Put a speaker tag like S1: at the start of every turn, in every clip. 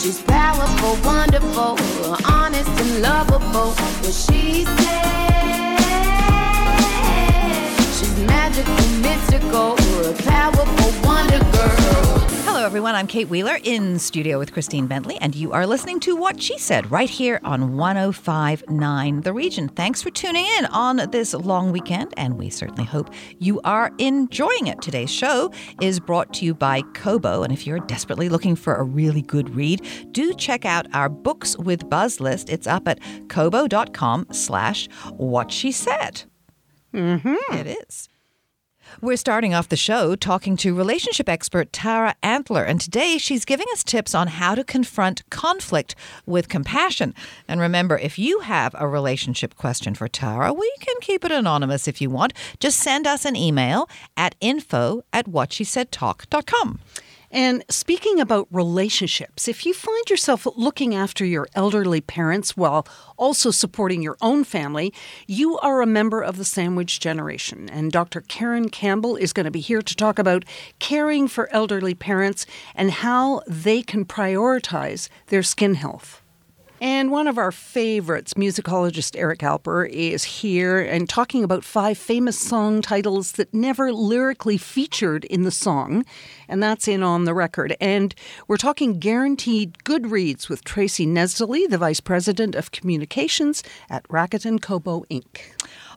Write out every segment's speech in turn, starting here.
S1: She's powerful, wonderful, honest and lovable. What she.
S2: Everyone. I'm Kate Wheeler in studio with Christine Bentley, and you are listening to What She Said right here on 1059 The Region. Thanks for tuning in on this long weekend, and we certainly hope you are enjoying it. Today's show is brought to you by Kobo, and if you're desperately looking for a really good read, do check out our Books with Buzz list. It's up at kobo.com slash what she said. Mm-hmm. It is. We're starting off the show talking to relationship expert Tara Antler, and today she's giving us tips on how to confront conflict with compassion. And remember, if you have a relationship question for Tara, we can keep it anonymous if you want. Just send us an email at info at whatshesaidtalk.com.
S3: And speaking about relationships, if you find yourself looking after your elderly parents while also supporting your own family, you are a member of the sandwich generation. And Dr. Karen Campbell is going to be here to talk about caring for elderly parents and how they can prioritize their skin health. And one of our favorites, musicologist Eric Alper, is here and talking about five famous song titles that never lyrically featured in the song. And that's in On the Record. And we're talking guaranteed good reads with Tracy Nesdoly, the Vice President of Communications at Rakuten Kobo Inc.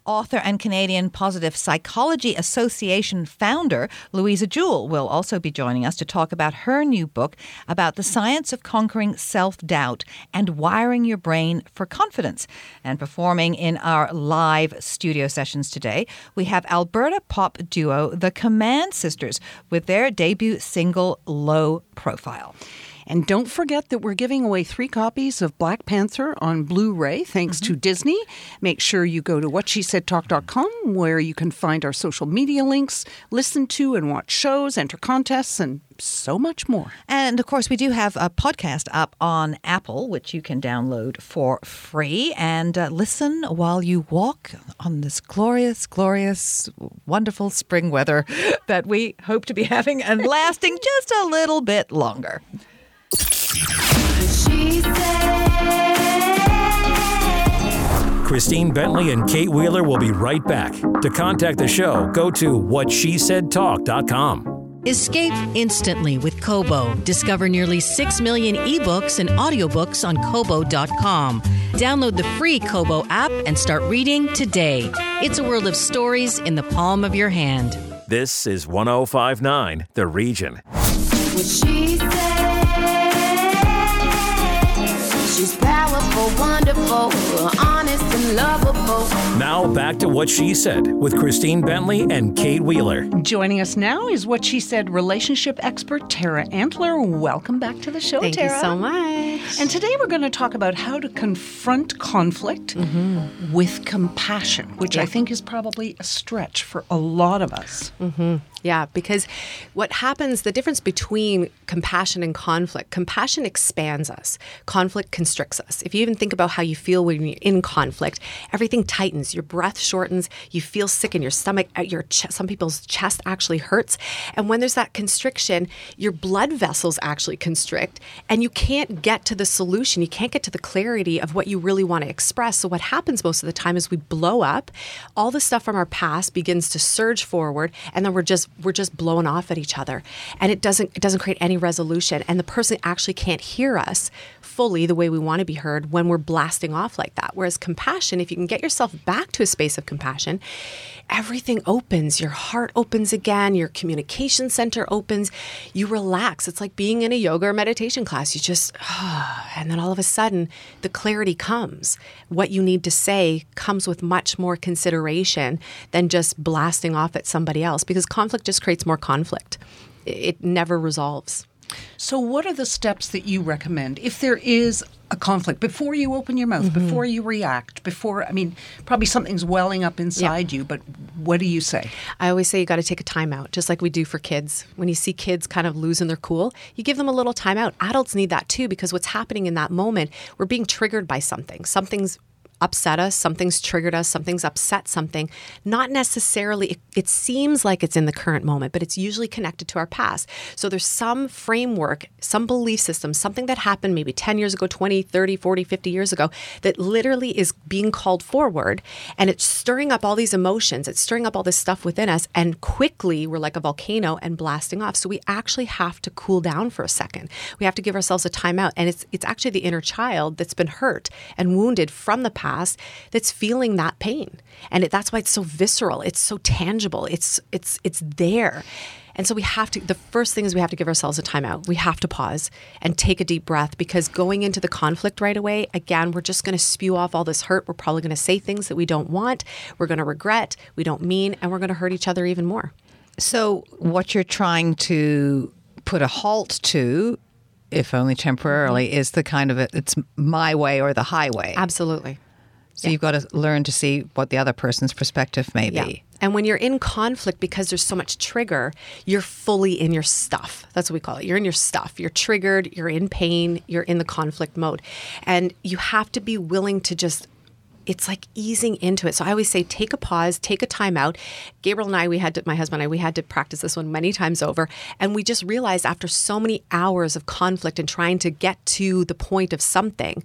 S2: Author and Canadian Positive Psychology Association founder Louisa Jewell will also be joining us to talk about her new book about the science of conquering self doubt and wiring your brain for confidence. And performing in our live studio sessions today, we have Alberta pop duo The Command Sisters with their debut single Low Profile.
S3: And don't forget that we're giving away three copies of Black Panther on Blu ray thanks to Disney. Make sure you go to whatshesaidtalk.com where you can find our social media links, listen to and watch shows, enter contests, and so much more.
S2: And of course, we do have a podcast up on Apple, which you can download for free and uh, listen while you walk on this glorious, glorious, wonderful spring weather that we hope to be having and lasting just a little bit longer.
S1: She said.
S4: Christine Bentley and Kate Wheeler will be right back. To contact the show, go to whatshesaidtalk.com.
S5: Escape instantly with Kobo. Discover nearly 6 million ebooks and audiobooks on Kobo.com. Download the free Kobo app and start reading today. It's a world of stories in the palm of your hand.
S4: This is 1059 The Region.
S1: Powerful, wonderful, honest and lovable.
S4: Now back to what she said with Christine Bentley and Kate Wheeler.
S3: Joining us now is what she said relationship expert Tara Antler. Welcome back to the show,
S6: Thank
S3: Tara.
S6: you so much.
S3: And today we're going to talk about how to confront conflict mm-hmm. with compassion, which I think is probably a stretch for a lot of us. Mm-hmm.
S6: Yeah, because what happens, the difference between compassion and conflict, compassion expands us, conflict constricts us. If you even think about how you feel when you're in conflict, everything tightens, your breath shortens, you feel sick in your stomach, your ch- some people's chest actually hurts. And when there's that constriction, your blood vessels actually constrict and you can't get to the solution. You can't get to the clarity of what you really want to express. So what happens most of the time is we blow up, all the stuff from our past begins to surge forward and then we're just we're just blown off at each other. And it doesn't it doesn't create any resolution and the person actually can't hear us fully the way we want to be heard when we're blasting off like that. Whereas compassion, if you can get yourself back to a space of compassion, everything opens. Your heart opens again, your communication center opens, you relax. It's like being in a yoga or meditation class. You just, and then all of a sudden, the clarity comes. What you need to say comes with much more consideration than just blasting off at somebody else because conflict just creates more conflict. It never resolves.
S3: So, what are the steps that you recommend if there is a conflict before you open your mouth, mm-hmm. before you react, before, I mean, probably something's welling up inside you, but what do you say?
S6: I always say you got to take a timeout, just like we do for kids. When you see kids kind of losing their cool, you give them a little timeout. Adults need that too, because what's happening in that moment, we're being triggered by something. Something's upset us, something's triggered us, something's upset something, not necessarily, it, it seems like it's in the current moment, but it's usually connected to our past. So there's some framework, some belief system, something that happened maybe 10 years ago, 20, 30, 40, 50 years ago that literally is being called forward and it's stirring up all these emotions. It's stirring up all this stuff within us. And quickly, we're like a volcano and blasting off. So we actually have to cool down for a second. We have to give ourselves a timeout. And it's, it's actually the inner child that's been hurt and wounded from the past that's feeling that pain. And it, that's why it's so visceral. It's so tangible. It's, it's, it's there. And so we have to, the first thing is we have to give ourselves a timeout. We have to pause and take a deep breath because going into the conflict right away, again, we're just going to spew off all this hurt. We're probably going to say things that we don't want. We're going to regret, we don't mean, and we're going to hurt each other even more.
S2: So, what you're trying to put a halt to, if only temporarily, mm-hmm. is the kind of a, it's my way or the highway.
S6: Absolutely.
S2: So you've got to learn to see what the other person's perspective may
S6: Yeah.
S2: be.
S6: And when you're in conflict, because there's so much trigger, you're fully in your stuff. That's what we call it. You're in your stuff. You're triggered, you're in pain, you're in the conflict mode. And you have to be willing to just it's like easing into it. So I always say take a pause, take a time out. Gabriel and I, we had to, my husband and I, we had to practice this one many times over. And we just realized after so many hours of conflict and trying to get to the point of something,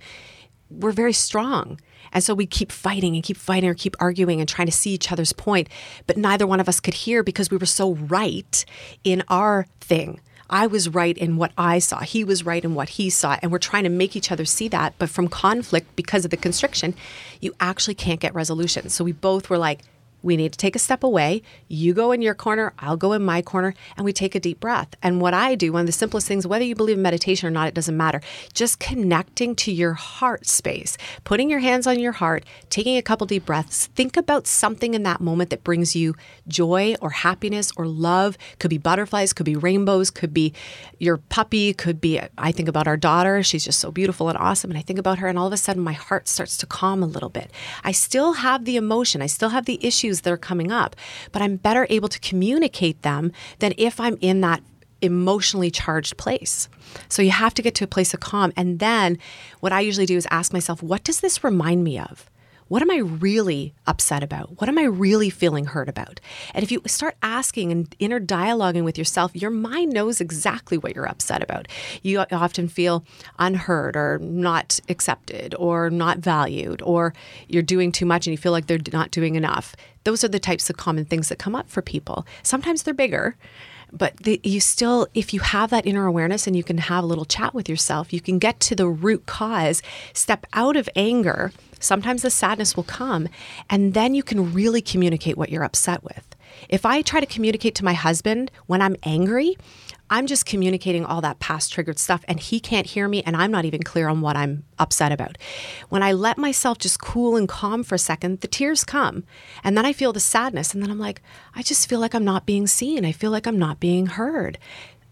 S6: we're very strong. And so we keep fighting and keep fighting or keep arguing and trying to see each other's point. But neither one of us could hear because we were so right in our thing. I was right in what I saw. He was right in what he saw. And we're trying to make each other see that. But from conflict, because of the constriction, you actually can't get resolution. So we both were like, we need to take a step away. You go in your corner, I'll go in my corner, and we take a deep breath. And what I do, one of the simplest things, whether you believe in meditation or not, it doesn't matter, just connecting to your heart space, putting your hands on your heart, taking a couple deep breaths. Think about something in that moment that brings you joy or happiness or love. Could be butterflies, could be rainbows, could be your puppy, could be, I think about our daughter. She's just so beautiful and awesome. And I think about her, and all of a sudden my heart starts to calm a little bit. I still have the emotion, I still have the issues that are coming up, but I'm better able to communicate them than if I'm in that emotionally charged place. So you have to get to a place of calm. And then what I usually do is ask myself, what does this remind me of? What am I really upset about? What am I really feeling hurt about? And if you start asking and inner dialoguing with yourself, your mind knows exactly what you're upset about. You often feel unheard or not accepted or not valued or you're doing too much and you feel like they're not doing enough. Those are the types of common things that come up for people. Sometimes they're bigger but the, you still if you have that inner awareness and you can have a little chat with yourself you can get to the root cause step out of anger sometimes the sadness will come and then you can really communicate what you're upset with if i try to communicate to my husband when i'm angry I'm just communicating all that past triggered stuff and he can't hear me and I'm not even clear on what I'm upset about. When I let myself just cool and calm for a second, the tears come and then I feel the sadness and then I'm like, I just feel like I'm not being seen. I feel like I'm not being heard.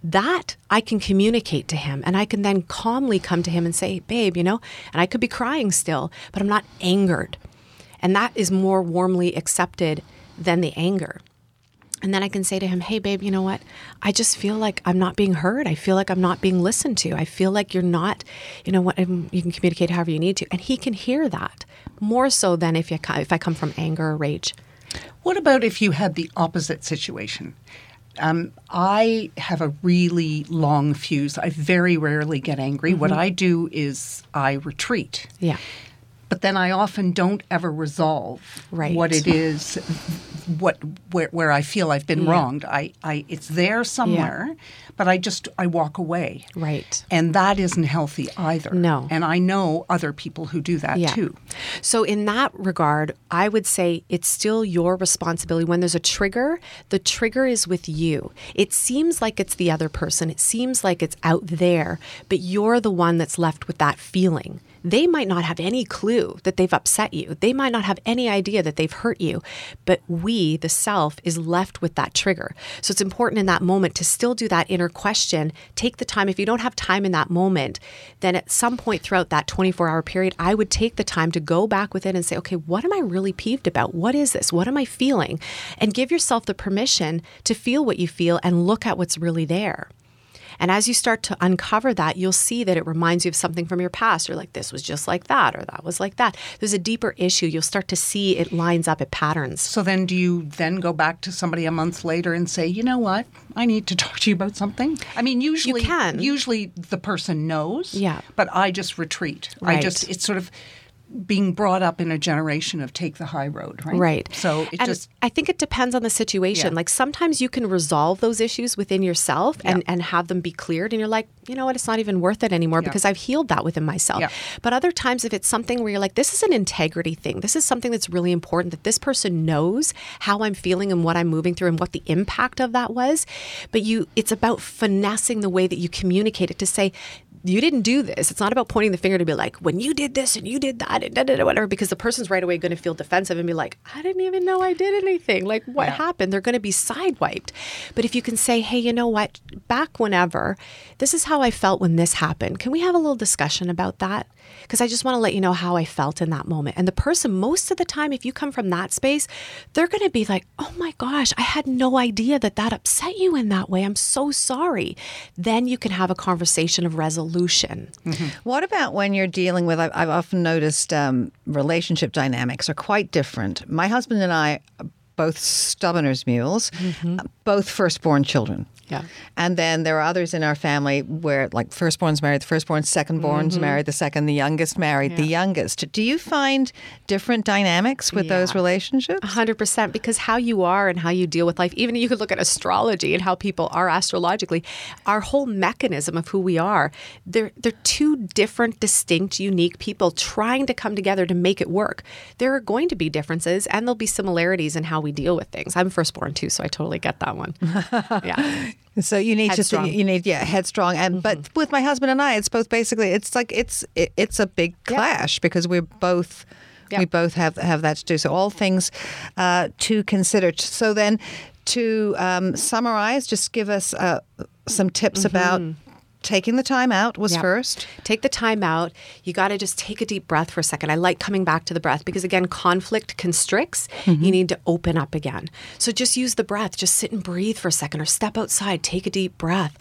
S6: That I can communicate to him and I can then calmly come to him and say, babe, you know, and I could be crying still, but I'm not angered. And that is more warmly accepted than the anger. And then I can say to him, hey, babe, you know what? I just feel like I'm not being heard. I feel like I'm not being listened to. I feel like you're not, you know what? um, You can communicate however you need to. And he can hear that more so than if, you, if I come from anger or rage.
S3: What about if you had the opposite situation? Um, I have a really long fuse. I very rarely get angry. What I do is I retreat.
S6: Yeah.
S3: But then I often don't ever resolve
S6: Right.
S3: what it is, what where, where I feel I've been
S6: Yeah.
S3: wronged. I, I it's there somewhere, but I just I walk away.
S6: Right.
S3: And that isn't healthy either.
S6: No.
S3: And I know other people who do that too.
S6: So, in that regard, I would say it's still your responsibility. When there's a trigger, the trigger is with you. It seems like it's the other person, it seems like it's out there, but you're the one that's left with that feeling. They might not have any clue that they've upset you. They might not have any idea that they've hurt you, but we, the self, is left with that trigger. So it's important in that moment to still do that inner question. Take the time. If you don't have time in that moment, then at some point throughout that 24 hour period, I would take the time to go back within and say, okay, what am I really peeved about? What is this? What am I feeling? And give yourself the permission to feel what you feel and look at what's really there. And as you start to uncover that, you'll see that it reminds you of something from your past. Or like, this was just like that, or that was like that. There's a deeper issue. You'll start to see it lines up, it patterns.
S3: So then, do you then go back to somebody a month later and say, you know what, I need to talk to you about something? I mean, usually, you
S6: can.
S3: usually the person knows.
S6: Yeah.
S3: But I just retreat. I just it's sort of being brought up in a generation of take the high road, right?
S6: Right.
S3: So it
S6: and
S3: just
S6: I think it depends on the situation.
S3: Yeah.
S6: Like sometimes you can resolve those issues within yourself and, and have them be cleared and you're like, you know what, it's not even worth it anymore
S3: Yeah.
S6: because I've healed that within myself.
S3: Yeah.
S6: But other times if it's something where you're like, this is an integrity thing. This is something that's really important that this person knows how I'm feeling and what I'm moving through and what the impact of that was. But you it's about finessing the way that you communicate it to say, you didn't do this. It's not about pointing the finger to be like, when you did this and you did that and da, da, da, whatever, because the person's right away going to feel defensive and be like, I didn't even know I did anything. Like, what happened? They're going to be sidewiped. But if you can say, hey, you know what? Back whenever, this is how I felt when this happened. Can we have a little discussion about that? Because I just want to let you know how I felt in that moment. And the person, most of the time, if you come from that space, they're going to be like, oh my gosh, I had no idea that that upset you in that way. I'm so sorry. Then you can have a conversation of resolution.
S2: What about when you're dealing with? I've, I've often noticed um, relationship dynamics are quite different. My husband and I, are both stubborn as mules, uh, both firstborn children.
S6: Yeah.
S2: And then there are others in our family where, like, firstborn's married the firstborn, secondborn's married the second, the youngest married the youngest. Do you find different dynamics with those
S6: Yeah.
S2: relationships?
S6: 100% because how you are and how you deal with life even you could look at astrology and how people are astrologically our whole mechanism of who we are they're they're two different distinct unique people trying to come together to make it work there are going to be differences and there'll be similarities in how we deal with things. I'm firstborn too so i totally get that one. Yeah.
S2: So you need
S6: Headstrong.
S2: just you need yeah headstrong. And but with my husband and I it's both basically it's like it's it, it's a big clash because we're both we both have have that to do. So all things uh, to consider. So then to um, summarize just give us uh, some tips about taking the time out was
S6: Yep.
S2: first
S6: Take the time out. You got to just take a deep breath for a second. I like coming back to the breath because, again, conflict constricts. You mm-hmm. need to open up again. So just use the breath. Just sit and breathe for a second or step outside. Take a deep breath.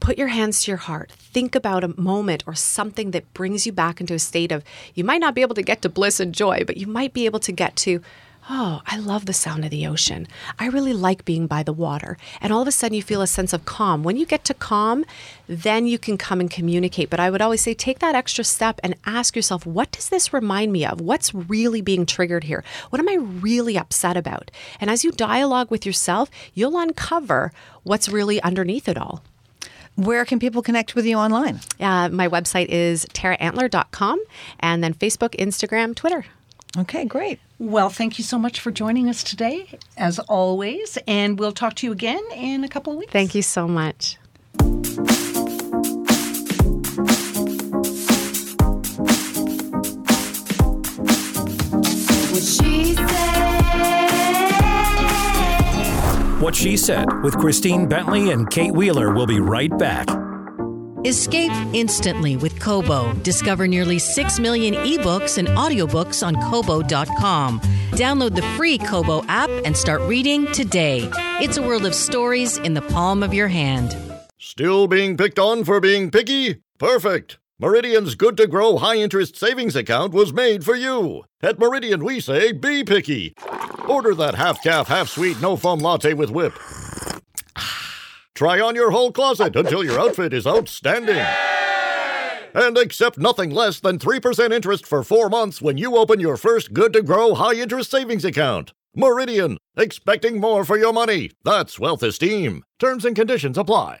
S6: Put your hands to your heart. Think about a moment or something that brings you back into a state of, you might not be able to get to bliss and joy, but you might be able to get to, Oh, I love the sound of the ocean. I really like being by the water. And all of a sudden, you feel a sense of calm. When you get to calm, then you can come and communicate. But I would always say take that extra step and ask yourself, what does this remind me of? What's really being triggered here? What am I really upset about? And as you dialogue with yourself, you'll uncover what's really underneath it all.
S2: where can people connect with you online
S6: Uh, my website is taraantler.com and then Facebook, Instagram, Twitter.
S2: okay great
S3: Well, thank you so much for joining us today, as always, and we'll talk to you again in a couple of weeks.
S6: Thank you so much.
S1: What she said.
S4: What She Said with Christine Bentley and Kate Wheeler will be right back.
S5: Escape instantly with Kobo. Discover nearly 6 million ebooks and audiobooks on Kobo.com. Download the free Kobo app and start reading today. It's a world of stories in the palm of your hand.
S7: Still being picked on for being picky? Perfect! Meridian's good to grow high interest savings account was made for you. At Meridian, we say be picky. Order that half calf, half sweet, no foam latte with whip. Try on your whole closet until your outfit is outstanding. And accept nothing less than 3% interest for four months when you open your first good to grow high interest savings account. Meridian, expecting more for your money. That's wealth esteem. Terms and conditions apply.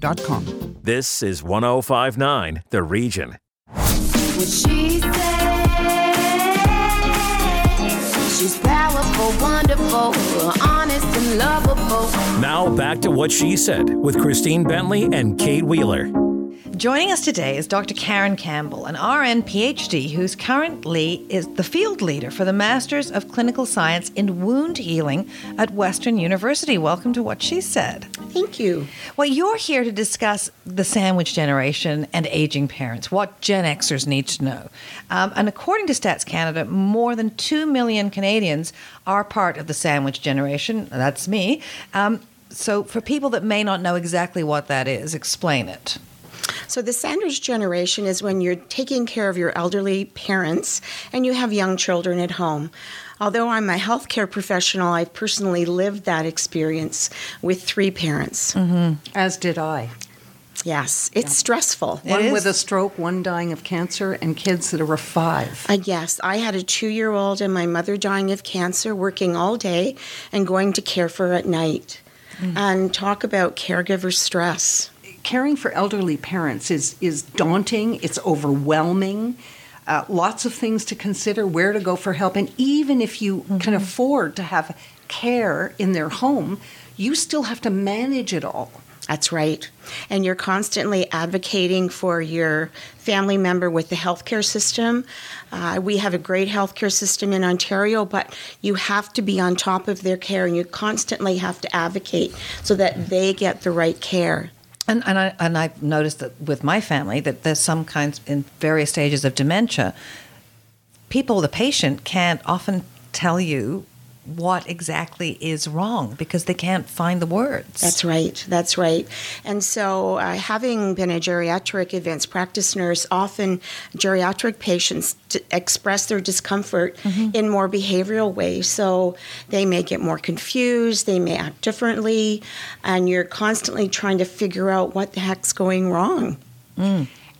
S8: kearnsandco.com.
S4: This is 1059 The Region.
S1: What she. She's powerful, wonderful, honest and lovable.
S4: Now back to what she said with Christine Bentley and Kate Wheeler.
S2: Joining us today is Dr. Karen Campbell, an RN PhD who's currently is the field leader for the Masters of Clinical Science in Wound Healing at Western University. Welcome to What She Said.
S9: Thank you.
S2: Well, you're here to discuss the sandwich generation and aging parents, what Gen Xers need to know. Um, and according to Stats Canada, more than 2 million Canadians are part of the sandwich generation. That's me. Um, so, for people that may not know exactly what that is, explain it.
S9: So, the sandwich generation is when you're taking care of your elderly parents and you have young children at home. Although I'm a healthcare professional, I've personally lived that experience with three parents.
S3: As did I.
S9: Yes, it's stressful.
S2: It
S3: one
S2: is.
S3: with a stroke, one dying of cancer, and kids that are five.
S9: Uh, yes, I had a two year old and my mother dying of cancer, working all day and going to care for her at night. And talk about caregiver stress.
S3: Caring for elderly parents is, is daunting, it's overwhelming. Uh, lots of things to consider, where to go for help. And even if you can afford to have care in their home, you still have to manage it all.
S9: That's right. And you're constantly advocating for your family member with the healthcare system. Uh, we have a great healthcare system in Ontario, but you have to be on top of their care and you constantly have to advocate so that they get the right care.
S2: And, and, I, and I've noticed that with my family that there's some kinds in various stages of dementia. People, the patient, can't often tell you what exactly is wrong because they can't find the words.
S9: That's right. That's right. And so, uh, having been a geriatric advanced practice nurse, often geriatric patients d- express their discomfort in more behavioral ways. So, they may get more confused, they may act differently, and you're constantly trying to figure out what the heck's going wrong.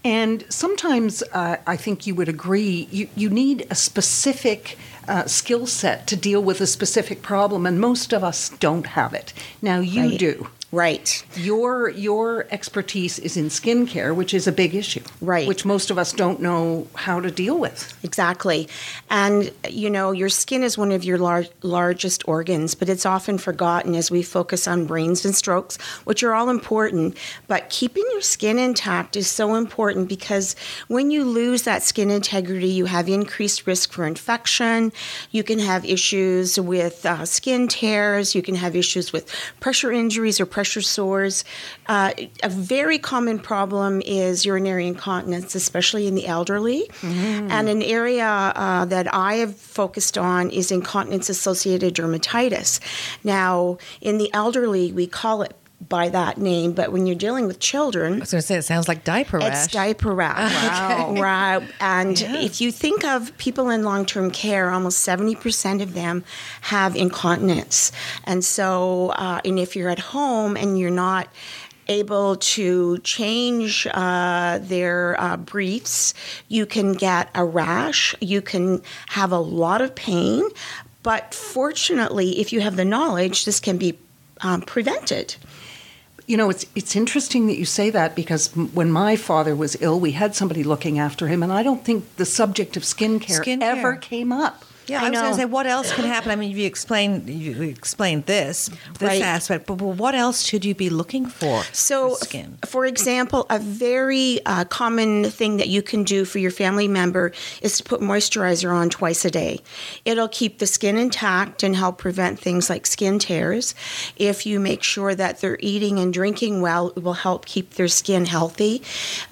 S3: And sometimes uh, I think you would agree, you, you need a specific uh, skill set to deal with a specific problem, and most of us don't have it. Now, you
S9: Right.
S3: do.
S9: Right.
S3: Your your expertise is in skincare, which is a big issue,
S9: Right.
S3: Which most of us don't know how to deal with.
S9: Exactly. And, you know, your skin is one of your lar- largest organs, but it's often forgotten as we focus on brains and strokes, which are all important. But keeping your skin intact is so important because when you lose that skin integrity, you have increased risk for infection. You can have issues with uh, skin tears. You can have issues with pressure injuries or pressure sores. Uh, a very common problem is urinary incontinence, especially in the elderly. And an area uh, that I have focused on is incontinence associated dermatitis. Now, in the elderly, we call it by that name, but when you're dealing with children,
S2: I was going to say, it sounds like diaper rash.
S9: it's diaper rash.
S2: Wow.
S9: right. And if you think of people in long term care, almost 70% of them have incontinence. And so, uh, and if you're at home and you're not able to change uh, their uh, briefs, you can get a rash, you can have a lot of pain. But fortunately, if you have the knowledge, this can be um, prevented.
S3: You know, it's it's interesting that you say that because m- when my father was ill, we had somebody looking after him, and I don't think the subject of skincare,
S2: Skincare.
S3: ever came up.
S2: Yeah,
S9: I
S2: I, was going to say, what else can happen? I mean, you explained you explained this this
S9: Right.
S2: aspect, but, what else should you be looking for?
S9: So,
S2: for skin.
S9: for example, a very uh, common thing that you can do for your family member is to put moisturizer on twice a day. It'll keep the skin intact and help prevent things like skin tears. If you make sure that they're eating and drinking well, it will help keep their skin healthy.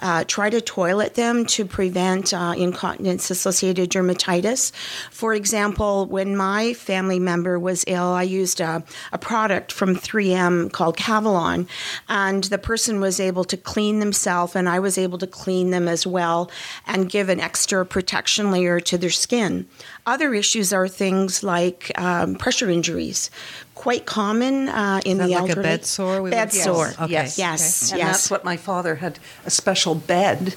S9: Uh, try to toilet them to prevent uh, incontinence associated dermatitis. For example, when my family member was ill, I used a, a product from 3M called Cavilon, and the person was able to clean themselves, and I was able to clean them as well and give an extra protection layer to their skin. Other issues are things like um, pressure injuries, quite common uh, in
S2: that
S9: the
S2: like a
S9: elderly.
S2: bed sore we
S9: Bed
S2: would- Yes.
S9: sore.
S2: Okay.
S3: Yes,
S9: Yes.
S3: And
S9: yes.
S3: that's what my father had a special bed.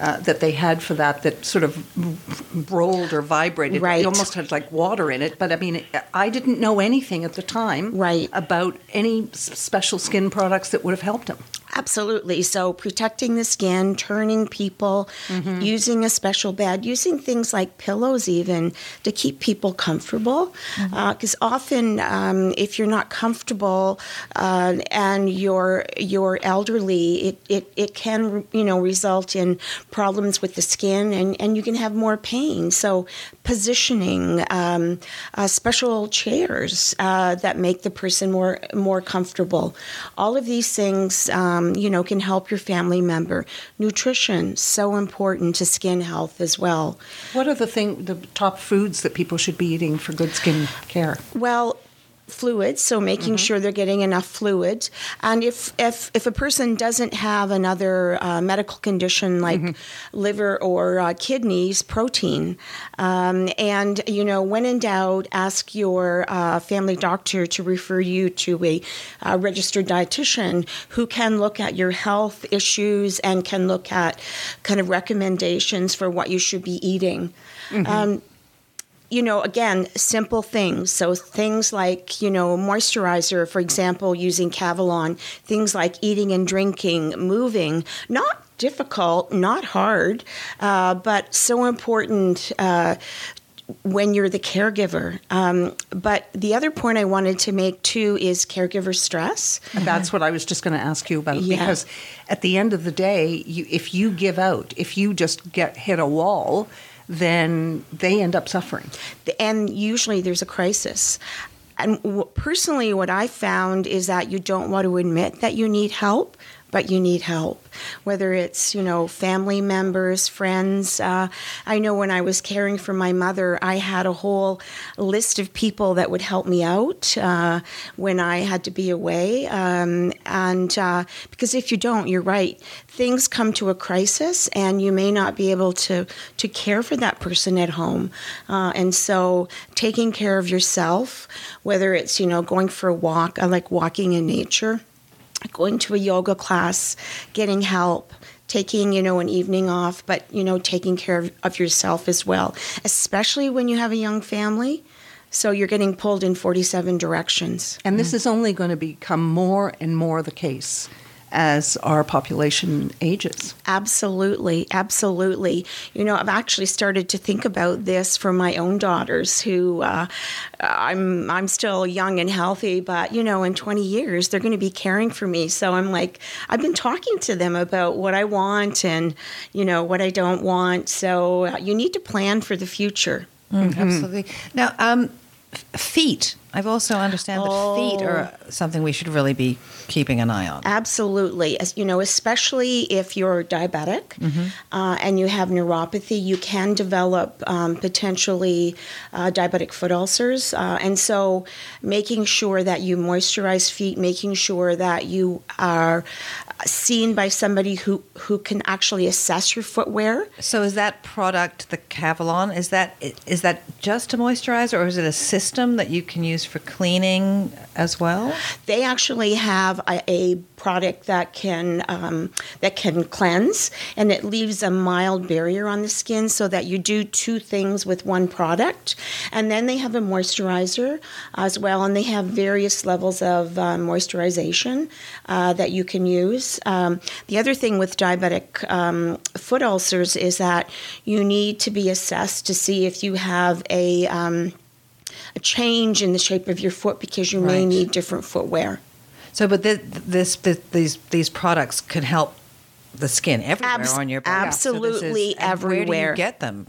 S3: Uh, that they had for that that sort of rolled or vibrated.
S9: Right.
S3: It almost had like water in it. But I mean, I didn't know anything at the time
S9: Right.
S3: about any special skin products that would have helped him.
S9: Absolutely. So, protecting the skin, turning people, using a special bed, using things like pillows, even to keep people comfortable. Because often, um, if you're not comfortable uh, and you're you're elderly, it, it, it can you know result in problems with the skin, and, and you can have more pain. So, positioning, um, uh, special chairs uh, that make the person more more comfortable. All of these things, um, Um, you know, can help your family member. Nutrition so important to skin health as well.
S8: What are the thing, the top foods that people should be eating for good skin care?
S9: Well, fluids, so making sure they're getting enough fluid. And if if if a person doesn't have another uh, medical condition like liver or uh, kidneys, protein. Um, and you know, when in doubt, ask your uh, family doctor to refer you to a uh, registered dietitian who can look at your health issues and can look at kind of recommendations for what you should be eating. Um, you know, again, simple things. So things like, you know, moisturizer, for example, using Cavilon, things like eating and drinking, moving, not difficult, not hard, uh, but so important. Uh, when you're the caregiver. Um, but the other point I wanted to make too is caregiver stress.
S8: And that's what I was just going to ask you about.
S9: Yeah.
S8: Because at the end of the day, you, if you give out, if you just get hit a wall, then they end up suffering.
S9: and usually there's a crisis. And personally, what I found is that you don't want to admit that you need help, but you need help. Whether it's you know family members, friends. Uh, I know when I was caring for my mother, I had a whole list of people that would help me out uh, when I had to be away. Um, and uh, because if you don't, you're right. Things come to a crisis, and you may not be able to to care for that person at home. Uh, and so, taking care of yourself, whether it's you know going for a walk, I like walking in nature going to a yoga class, getting help, taking, you know, an evening off, but, you know, taking care of, of yourself as well, especially when you have a young family. So you're getting pulled in 47 directions.
S8: And this mm-hmm. is only going to become more and more the case as our population ages.
S9: Absolutely, absolutely. You know, I've actually started to think about this for my own daughters, who uh, I'm I'm still young and healthy, but you know, in 20 years they're going to be caring for me. So I'm like, I've been talking to them about what I want and you know what I don't want. So uh, you need to plan for the future.
S2: Absolutely. Now, um, f- feet. I've also understand that feet are something we should really be keeping an eye on.
S9: Absolutely. As, you know, especially if you're diabetic uh, and you have neuropathy, you can develop um, potentially uh, diabetic foot ulcers. Uh, and so, making sure that you moisturize feet, making sure that you are seen by somebody who, who can actually assess your footwear.
S2: So, is that product the Cavilon? Is that is that just a moisturizer, or is it a system that you can use for cleaning as well?
S9: They actually have a, a product that can um, that can cleanse, and it leaves a mild barrier on the skin, so that you do two things with one product. And then they have a moisturizer as well, and they have various levels of uh, moisturization uh, that you can use. Um, the other thing with diabetic um, foot ulcers is that you need to be assessed to see if you have a um, a change in the shape of your foot because you may need different footwear.
S2: So, but thi- this, this these these products can help the skin everywhere
S9: Abs-
S2: on your body. So is-
S9: absolutely
S2: and Where do
S9: everywhere.
S2: you get them?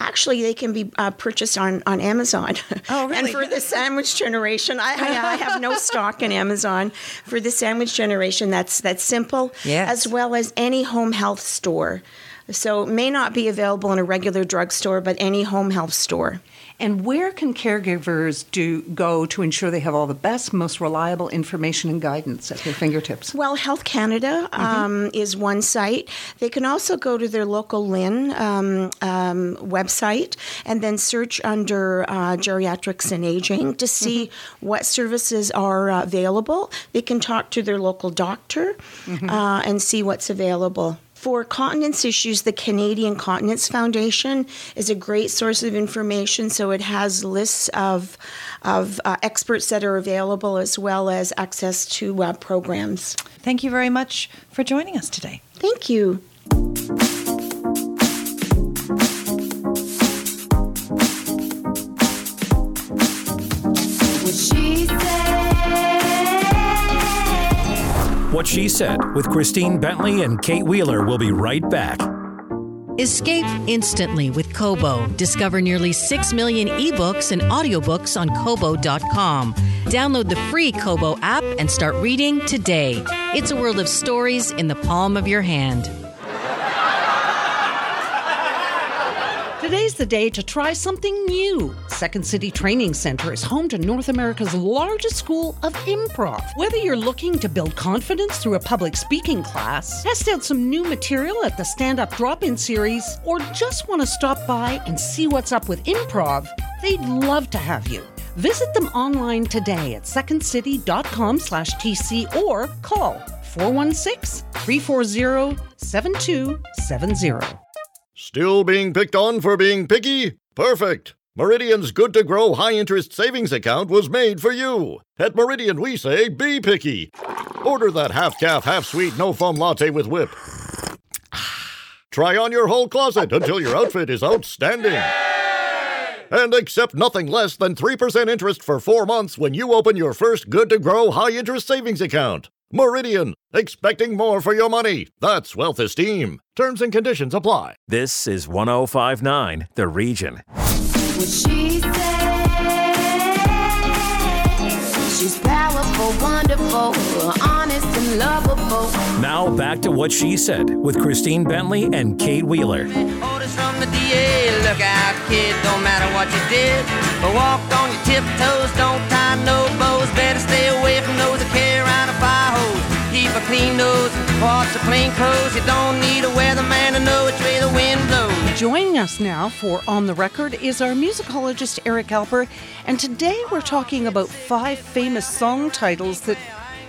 S9: Actually, they can be uh, purchased on, on Amazon.
S2: Oh, really?
S9: and for the sandwich generation, I, I, I have no stock in Amazon. For the sandwich generation, that's that's simple,
S2: Yes.
S9: as well as any home health store. So it may not be available in a regular drugstore, but any home health store.
S8: And where can caregivers do go to ensure they have all the best, most reliable information and guidance at their fingertips?
S9: Well, Health Canada um, is one site. They can also go to their local LHIN um, um, website and then search under uh, geriatrics and aging to see what services are uh, available. They can talk to their local doctor uh, and see what's available. For continence issues, the Canadian Continence Foundation is a great source of information. So it has lists of, of uh, experts that are available as well as access to uh, programs.
S2: Thank you very much for joining us today.
S9: Thank you.
S10: What She Said
S4: with Christine Bentley and Kate Wheeler will be right back.
S5: Escape instantly with Kobo. Discover nearly 6 million ebooks and audiobooks on Kobo.com. Download the free Kobo app and start reading today. It's a world of stories in the palm of your hand.
S3: Today's the day to try something new. Second City Training Center is home to North America's largest school of improv. Whether you're looking to build confidence through a public speaking class, test out some new material at the stand up drop in series, or just want to stop by and see what's up with improv, they'd love to have you. Visit them online today at secondcity.com slash TC or call 416 340 7270.
S7: Still being picked on for being picky? Perfect! Meridian's good to grow high interest savings account was made for you. At Meridian, we say be picky. Order that half calf, half sweet, no foam latte with whip. Try on your whole closet until your outfit is outstanding. And accept nothing less than 3% interest for four months when you open your first good to grow high interest savings account. Meridian, expecting more for your money. That's wealth esteem. Terms and conditions apply.
S4: This is 1059 The Region.
S10: What she said. She's powerful, wonderful, honest and lovable.
S4: Now back to What She Said with Christine Bentley and Kate Wheeler.
S11: Orders from the DA. Look out, kid, don't matter what you did. But walk on your tiptoes, don't tie no bows. Better stay away clean nose, wash your plain clothes. You don't need a weatherman to know which way the wind blows.
S3: Joining us now for On the Record is our musicologist Eric Alper, and today we're talking about five famous song titles that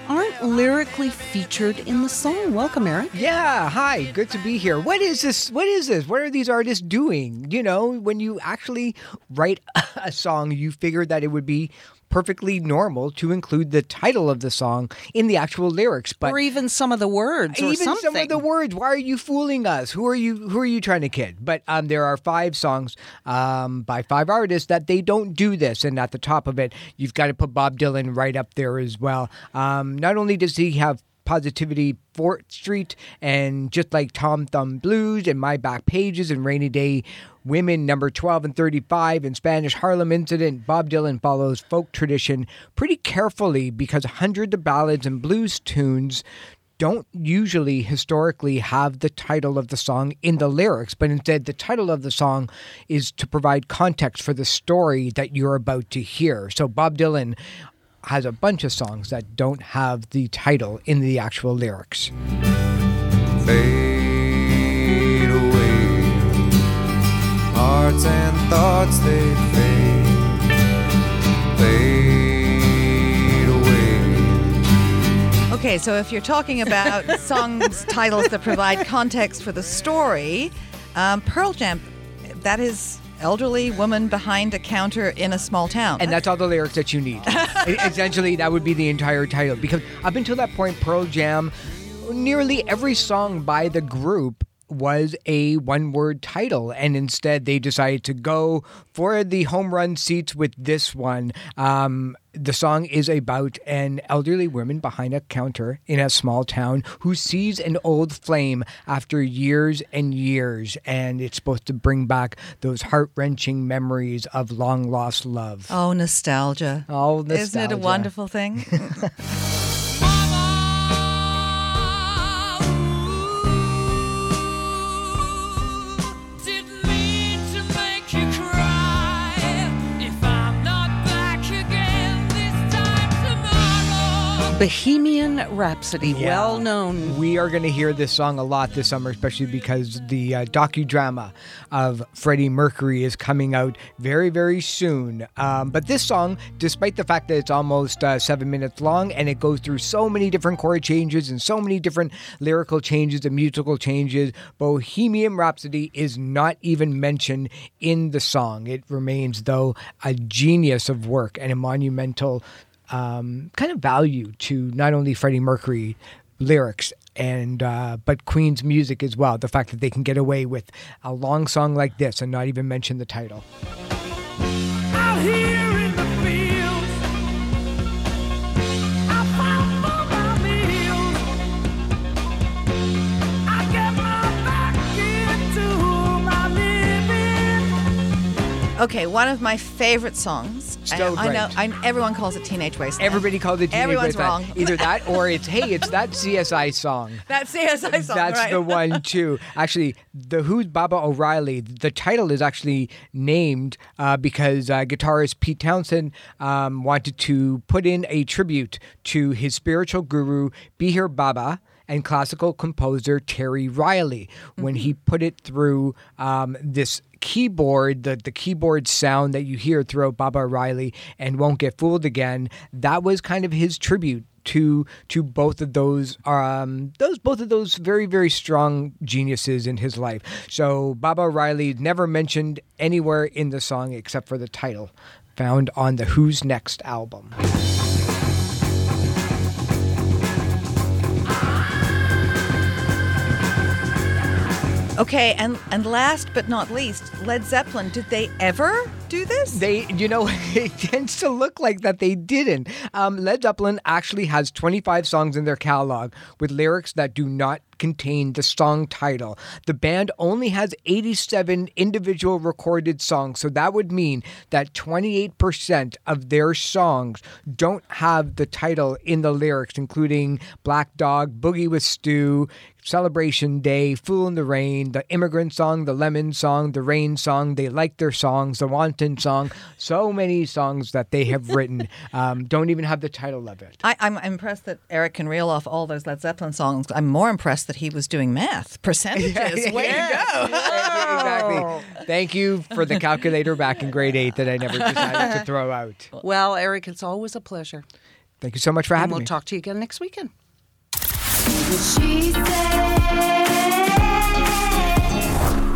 S3: aren't lyrically featured in the song. Welcome, Eric.
S12: Yeah, hi, good to be here. What is this? What is this? What are these artists doing? You know, when you actually write a song, you figure that it would be perfectly normal to include the title of the song in the actual lyrics, but
S3: or even some of the words, or
S12: even
S3: something.
S12: some of the words. Why are you fooling us? Who are you? Who are you trying to kid? But um, there are five songs um, by five artists that they don't do this, and at the top of it, you've got to put Bob Dylan right up there as well. Um, not only does he have Positively 4th Street and just like Tom Thumb Blues and My Back Pages and Rainy Day Women number 12 and 35 and Spanish Harlem Incident, Bob Dylan follows folk tradition pretty carefully because hundreds of ballads and blues tunes don't usually historically have the title of the song in the lyrics, but instead the title of the song is to provide context for the story that you're about to hear. So Bob Dylan has a bunch of songs that don't have the title in the actual lyrics.
S13: fade away. Hearts and thoughts they fade, fade away.
S2: Okay, so if you're talking about songs titles that provide context for the story, um, Pearl Jam, that is elderly woman behind a counter in a small town.
S12: And that's all the lyrics that you need. Essentially, that would be the entire title. Because up until that point, Pearl Jam, nearly every song by the group was a one word title. And instead, they decided to go for the home run seats with this one. Um, the song is about an elderly woman behind a counter in a small town who sees an old flame after years and years. And it's supposed to bring back those heart wrenching memories of long lost love.
S2: oh, nostalgia.
S12: Oh,
S2: Isn't it a wonderful thing?
S3: Bohemian Rhapsody,
S12: Yeah.
S3: well known.
S12: We are going to hear this song a lot this summer, especially because the uh, docudrama of Freddie Mercury is coming out very, very soon. Um, but this song, despite the fact that it's almost uh, seven minutes long and it goes through so many different chord changes and so many different lyrical changes and musical changes, Bohemian Rhapsody is not even mentioned in the song. It remains, though, a genius of work and a monumental um, kind of value to not only Freddie Mercury lyrics and uh, but Queen's music as well. The fact that they can get away with a long song like this and not even mention the title.
S1: Out here in the fields, I found for my meals. I get my back into my living.
S2: Okay, one of my favorite songs. I, I know. I, everyone calls it Teenage Wasteland.
S12: Everybody called it Teenage
S2: Everyone's
S12: Wasteland.
S2: wrong.
S12: Either that or it's hey, it's that CSI song.
S2: That CSI song.
S12: That's
S2: right.
S12: the one too. Actually, the Who's Baba O'Riley. The title is actually named uh, because uh, guitarist Pete Townshend um, wanted to put in a tribute to his spiritual guru Meher Baba and classical composer Terry Riley when he put it through um, this keyboard, the, the keyboard sound that you hear throughout Baba O'Riley and Won't Get Fooled Again. That was kind of his tribute to to both of those um those both of those very very strong geniuses in his life. So Baba O'Riley never mentioned anywhere in the song except for the title found on the Who's Next album.
S2: Okay, and and last but not least, Led Zeppelin. Did they ever do this?
S12: They, you know, it tends to look like that they didn't. Um, Led Zeppelin actually has 25 songs in their catalog with lyrics that do not contain the song title. The band only has 87 individual recorded songs, so that would mean that 28% of their songs don't have the title in the lyrics, including Black Dog, Boogie with Stu, Celebration Day, Fool in the Rain, the Immigrant Song, the Lemon Song, the Rain Song, They Like Their Songs, the Wanton Song. So many songs that they have written um, don't even have the title of it.
S2: I, I'm impressed that Eric can reel off all those Led Zeppelin songs. I'm more impressed that he was doing math percentages. Way to go!
S12: exactly. Thank you for the calculator back in grade eight that I never decided to throw out.
S3: Well, Eric, it's always a pleasure.
S12: Thank you so much for having me.
S3: And we'll
S12: me.
S3: talk to you again next weekend.
S1: She.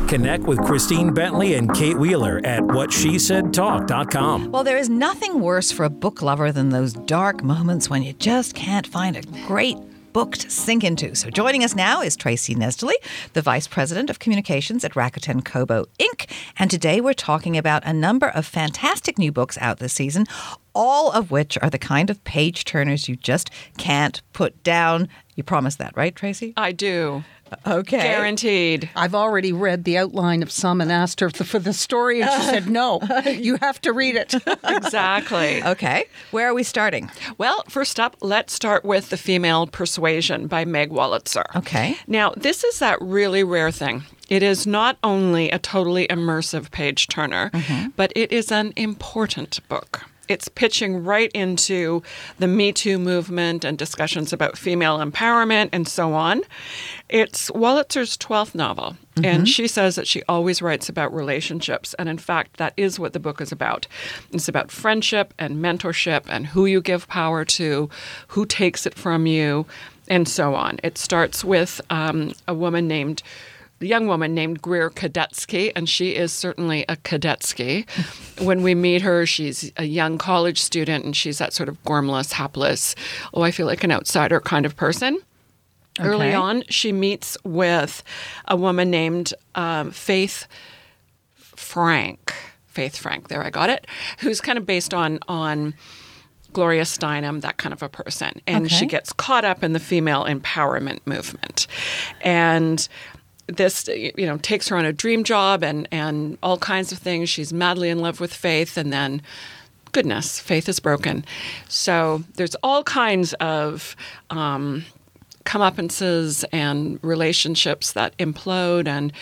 S4: Connect with Christine Bentley and Kate Wheeler at whatshesaidtalk.com.
S2: Well, there is nothing worse for a book lover than those dark moments when you just can't find a great book to sink into. So joining us now is Tracy Nesdoly, the Vice President of Communications at Rakuten Kobo Inc. And today we're talking about a number of fantastic new books out this season, all of which are the kind of page turners you just can't put down. You promise that, right, Tracy?
S14: I do.
S2: Okay.
S14: Guaranteed.
S3: I've already read the outline of some and asked her for the story, and she said, No, you have to read it.
S14: Exactly.
S2: Okay. Where are we starting?
S14: Well, first up, let's start with The Female Persuasion by Meg Wolitzer.
S2: Okay.
S14: Now, this is that really rare thing. It is not only a totally immersive page turner, mm-hmm. but it is an important book. It's pitching right into the Me Too movement and discussions about female empowerment and so on. It's Wolitzer's 12th novel, and she says that she always writes about relationships. And in fact, that is what the book is about. It's about friendship and mentorship and who you give power to, who takes it from you, and so on. It starts with um, a woman named young woman named Greer Kadetsky, and she is certainly a Kadetsky. when we meet her, she's a young college student, and she's that sort of gormless, hapless, oh, I feel like an outsider kind of person. Early on, she meets with a woman named um, Faith Frank. Faith Frank, there I got it, who's kind of based on on Gloria Steinem, that kind of a person. And she gets caught up in the female empowerment movement. And this you know takes her on a dream job and and all kinds of things she's madly in love with faith and then goodness faith is broken so there's all kinds of um, comeuppances and relationships that implode and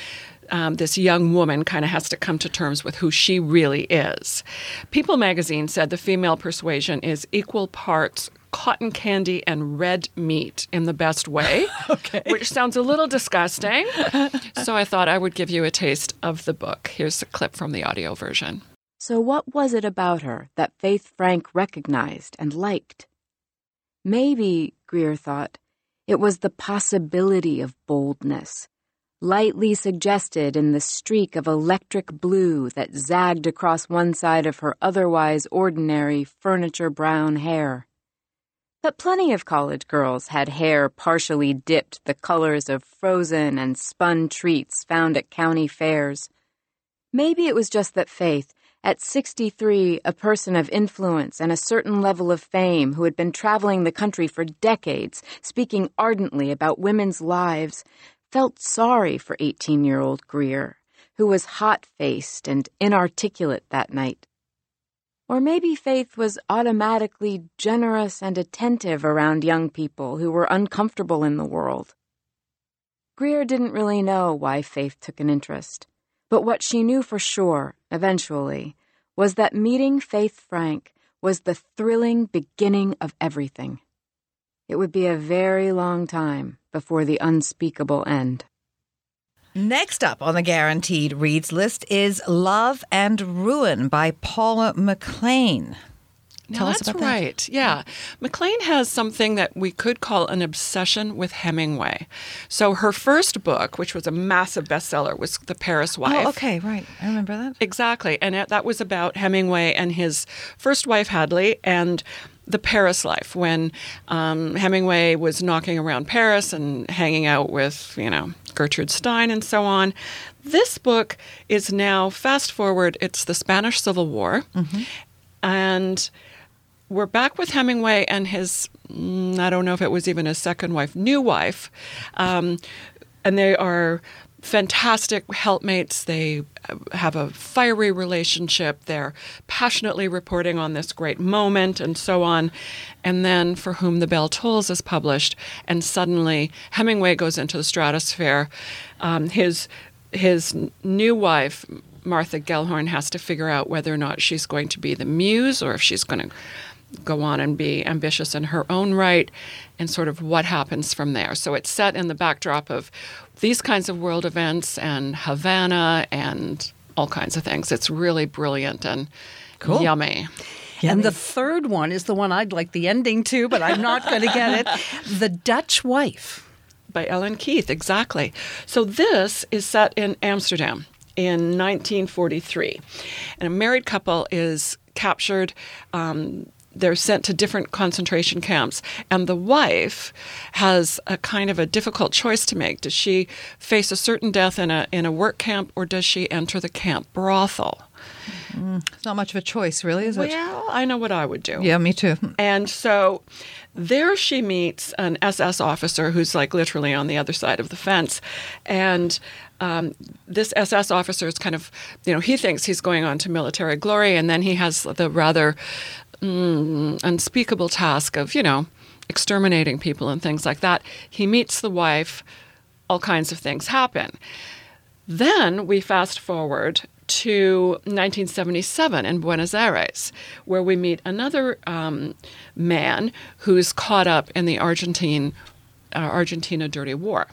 S14: um, this young woman kind of has to come to terms with who she really is. People magazine said the female persuasion is equal parts cotton candy and red meat in the best way, okay. which sounds a little disgusting. so I thought I would give you a taste of the book. Here's a clip from the audio version.
S15: So, what was it about her that Faith Frank recognized and liked? Maybe, Greer thought, it was the possibility of boldness, lightly suggested in the streak of electric blue that zagged across one side of her otherwise ordinary furniture brown hair. But plenty of college girls had hair partially dipped the colors of frozen and spun treats found at county fairs. Maybe it was just that Faith, at 63, a person of influence and a certain level of fame who had been traveling the country for decades, speaking ardently about women's lives, felt sorry for 18 year old Greer, who was hot faced and inarticulate that night. Or maybe Faith was automatically generous and attentive around young people who were uncomfortable in the world. Greer didn't really know why Faith took an interest, but what she knew for sure, eventually, was that meeting Faith Frank was the thrilling beginning of everything. It would be a very long time before the unspeakable end.
S2: Next up on the guaranteed reads list is Love and Ruin by Paula McLain.
S14: Now,
S2: Tell us
S14: that's
S2: about that.
S14: right. Yeah. McLain has something that we could call an obsession with Hemingway. So her first book, which was a massive bestseller, was The Paris oh, Wife.
S2: Oh, okay, right. I remember that.
S14: Exactly. And it, that was about Hemingway and his first wife, Hadley, and the Paris life when um, Hemingway was knocking around Paris and hanging out with, you know, Gertrude Stein and so on. This book is now, fast forward, it's the Spanish Civil War. And we're back with Hemingway and his, mm, I don't know if it was even his second wife, new wife. Um, and they are fantastic helpmates. They have a fiery relationship. They're passionately reporting on this great moment and so on. And then For Whom the Bell Tolls is published, and suddenly Hemingway goes into the stratosphere. Um, his his new wife, Martha Gellhorn, has to figure out whether or not she's going to be the muse or if she's going to go on and be ambitious in her own right and sort of what happens from there. So it's set in the backdrop of these kinds of world events and Havana and all kinds of things. It's really brilliant and
S3: Cool.
S14: yummy.
S3: And the third one is the one I'd like the ending to, but I'm not going to get it. The Dutch Wife.
S14: by Ellen Keith, exactly. So this is set in Amsterdam in 1943. And a married couple is captured. Um, they're sent to different concentration camps, and the wife has a kind of a difficult choice to make. Does she face a certain death in a in a work camp, or does she enter the camp brothel?
S2: It's not much of a choice, really, is it?
S14: Well, I know what I would do.
S2: Yeah, me too.
S14: And so there she meets an SS officer who's like literally on the other side of the fence. And um, this SS officer is kind of, you know, he thinks he's going on to military glory. And then he has the rather mm, unspeakable task of, you know, exterminating people and things like that. He meets the wife, all kinds of things happen. Then we fast forward to 1977 in Buenos Aires, where we meet another um, man who's caught up in the Argentine uh, Argentina Dirty War.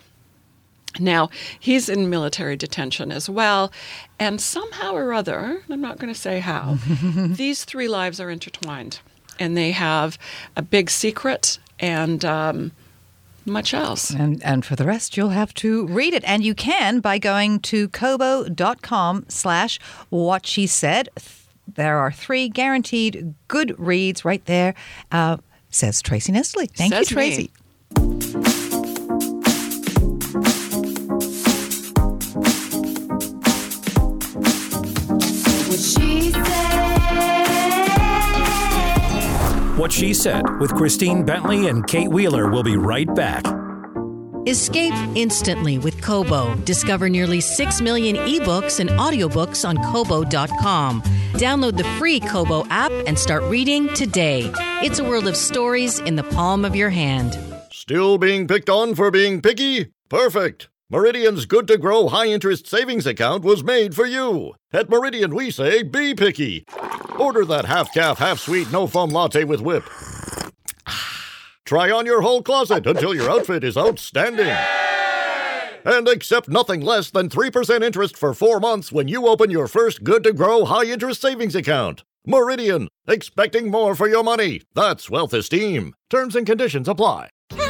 S14: Now, he's in military detention as well, and somehow or other, I'm not going to say how, these three lives are intertwined, and they have a big secret and um, much else.
S2: And and for the rest, you'll have to read it, and you can by going to kobo.com slash what she said. There are three guaranteed good reads right there. Uh, says Tracy Nesdoly. Thank
S14: Says
S2: you,
S14: me.
S2: Tracy.
S4: What She Said with Christine Bentley and Kate Wheeler will be right back.
S5: Escape instantly with Kobo. Discover nearly 6 million ebooks and audiobooks on Kobo.com. Download the free Kobo app and start reading today. It's a world of stories in the palm of your hand.
S7: Still being picked on for being picky? Perfect! Meridian's good to grow high interest savings account was made for you. At Meridian, we say be picky. Order that half calf, half sweet, no foam latte with whip. Try on your whole closet until your outfit is outstanding. And accept nothing less than 3% interest for four months when you open your first Good to Grow high interest savings account. Meridian, expecting more for your money. That's wealth esteem. Terms and conditions apply.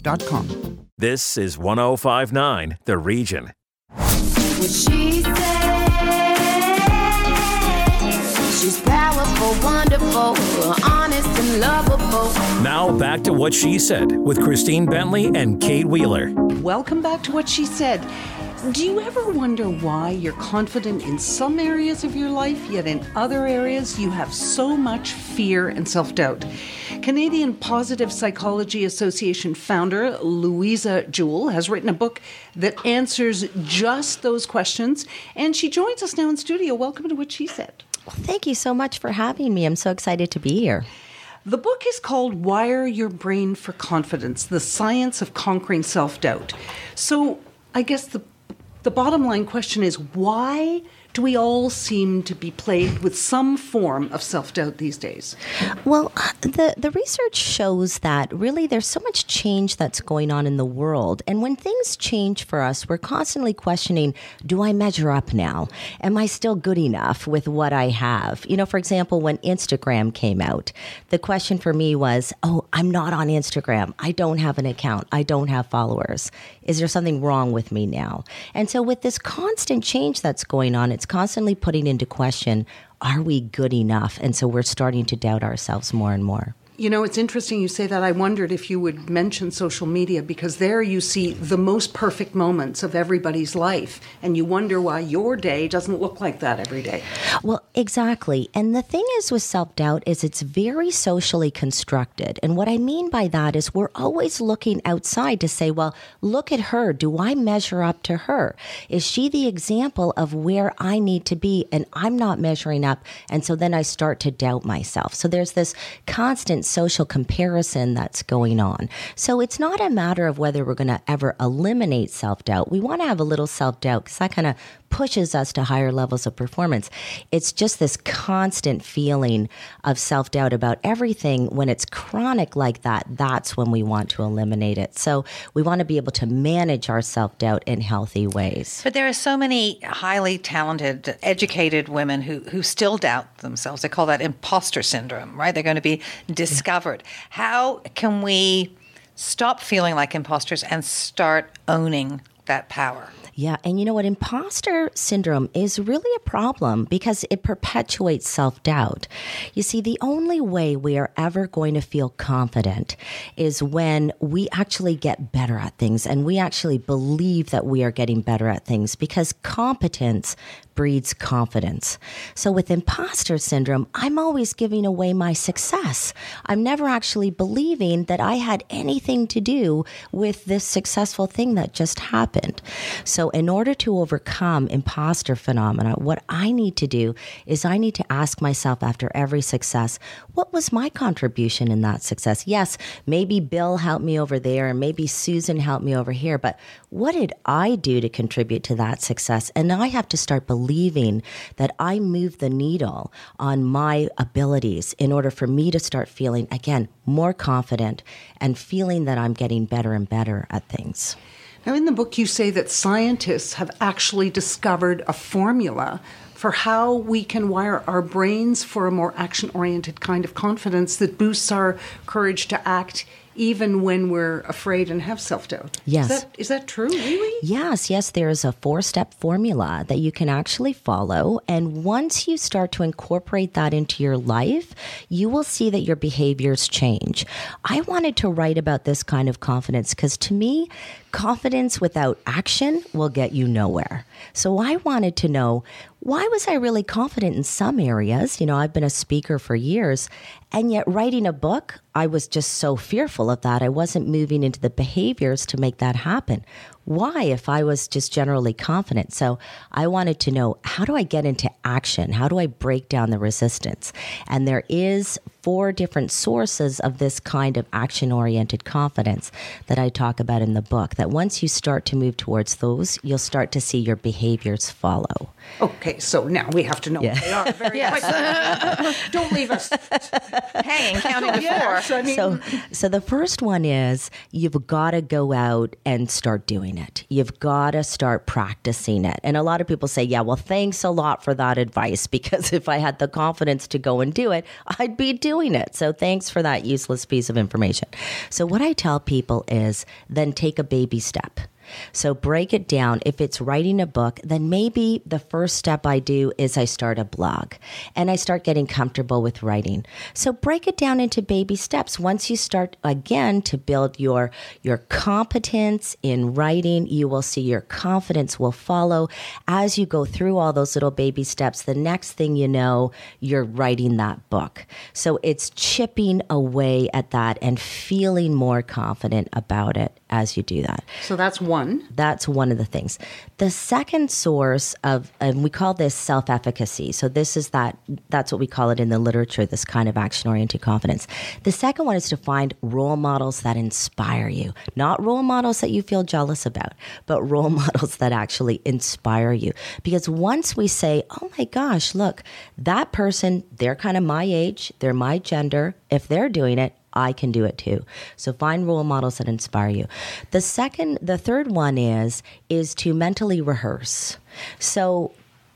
S8: kearnsandco.com.
S4: This is 1059 The Region.
S16: What she said. She's powerful, wonderful, honest, and lovable.
S4: Now back to what she said with Christine Bentley and Kate Wheeler.
S3: Welcome back to what she said. Do you ever wonder why you're confident in some areas of your life, yet in other areas you have so much fear and self doubt? Canadian Positive Psychology Association founder Louisa Jewell has written a book that answers just those questions, and she joins us now in studio. Welcome to what she said.
S17: Thank you so much for having me. I'm so excited to be here.
S3: The book is called Wire Your Brain for Confidence The Science of Conquering Self Doubt. So, I guess the, the bottom line question is why do we all seem to be plagued with some form of self doubt these days?
S17: Well, uh, the, the research shows that really there's so much change that's going on in the world. And when things change for us, we're constantly questioning do I measure up now? Am I still good enough with what I have? You know, for example, when Instagram came out, the question for me was, oh, I'm not on Instagram. I don't have an account. I don't have followers. Is there something wrong with me now? And so, with this constant change that's going on, it's constantly putting into question are we good enough? And so, we're starting to doubt ourselves more and more.
S3: You know, it's interesting you say that. I wondered if you would mention social media because there you see the most perfect moments of everybody's life, and you wonder why your day doesn't look like that every day.
S17: Well, exactly. And the thing is with self doubt is it's very socially constructed. And what I mean by that is we're always looking outside to say, well, look at her. Do I measure up to her? Is she the example of where I need to be? And I'm not measuring up. And so then I start to doubt myself. So there's this constant social comparison that's going on. So it's not a matter of whether we're going to ever eliminate self doubt. We want to have a little self doubt because that kind of pushes us to higher levels of performance. It's just this constant feeling of self doubt about everything. When it's chronic like that, that's when we want to eliminate it. So we want to be able to manage our self doubt in healthy ways.
S2: But there are so many highly talented, educated women who, who still doubt themselves. They call that imposter syndrome, right? They're going to be discovered. How can we stop feeling like imposters and start owning that power?
S17: Yeah, and you know what? Imposter syndrome is really a problem because it perpetuates self doubt. You see, the only way we are ever going to feel confident is when we actually get better at things and we actually believe that we are getting better at things because competence breeds confidence. So with imposter syndrome, I'm always giving away my success. I'm never actually believing that I had anything to do with this successful thing that just happened. So in order to overcome imposter phenomena, what I need to do is I need to ask myself after every success, what was my contribution in that success? Yes, maybe Bill helped me over there and maybe Susan helped me over here, but what did I do to contribute to that success? And I have to start believing that I move the needle on my abilities in order for me to start feeling, again, more confident and feeling that I'm getting better and better at things.
S3: Now, in the book, you say that scientists have actually discovered a formula for how we can wire our brains for a more action oriented kind of confidence that boosts our courage to act even when we're afraid and have self doubt.
S17: Yes.
S3: Is that, is that true, really?
S17: Yes, yes, there is a four step formula that you can actually follow. And once you start to incorporate that into your life, you will see that your behaviors change. I wanted to write about this kind of confidence because to me, confidence without action will get you nowhere. So I wanted to know why was I really confident in some areas? You know, I've been a speaker for years, and yet writing a book, I was just so fearful of that. I wasn't moving into the behaviors to make that happen. Why, if I was just generally confident? So I wanted to know how do I get into action? How do I break down the resistance? And there is four different sources of this kind of action oriented confidence that I talk about in the book. That once you start to move towards those, you'll start to see your behaviors follow.
S8: Okay, so now we have to know
S17: Yeah.
S8: what they are very quickly. Don't leave us
S2: hanging, counting to
S8: Yes,
S2: four.
S8: I mean,
S17: so, so the first one is you've got to go out and start doing it. You've got to start practicing it. And a lot of people say, "Yeah, well, thanks a lot for that advice because if I had the confidence to go and do it, I'd be doing it." So, thanks for that useless piece of information. So, what I tell people is then take a baby step. So break it down. If it's writing a book, then maybe the first step I do is I start a blog and I start getting comfortable with writing. So break it down into baby steps. Once you start again to build your your competence in writing, you will see your confidence will follow as you go through all those little baby steps. The next thing you know, you're writing that book. So it's chipping away at that and feeling more confident about it as you do that.
S8: So that's one.
S17: That's one of the things. The second source of, and we call this self-efficacy. So this is that. That's what we call it in the literature. This kind of action-oriented confidence. The second one is to find role models that inspire you, not role models that you feel jealous about, but role models that actually inspire you. Because once we say, "Oh my gosh, look, that person, they're kind of my age, they're my gender. If they're doing it, I can do it too. So find role models that inspire you. The second, the third one is is to mentally rehearse. So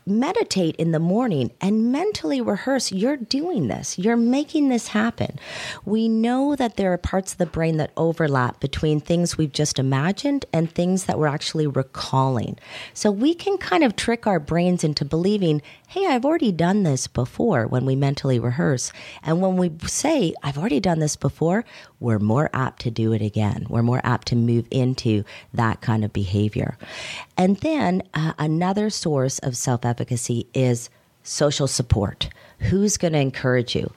S17: meditate in the morning and mentally rehearse you're doing this you're making this happen we know that there are parts of the brain that overlap between things we've just imagined and things that we're actually recalling so we can kind of trick our brains into believing hey i've already done this before when we mentally rehearse and when we say i've already done this before we're more apt to do it again we're more apt to move into that kind of behavior and then uh, another source of self efficacy is social support. Who's going to encourage you?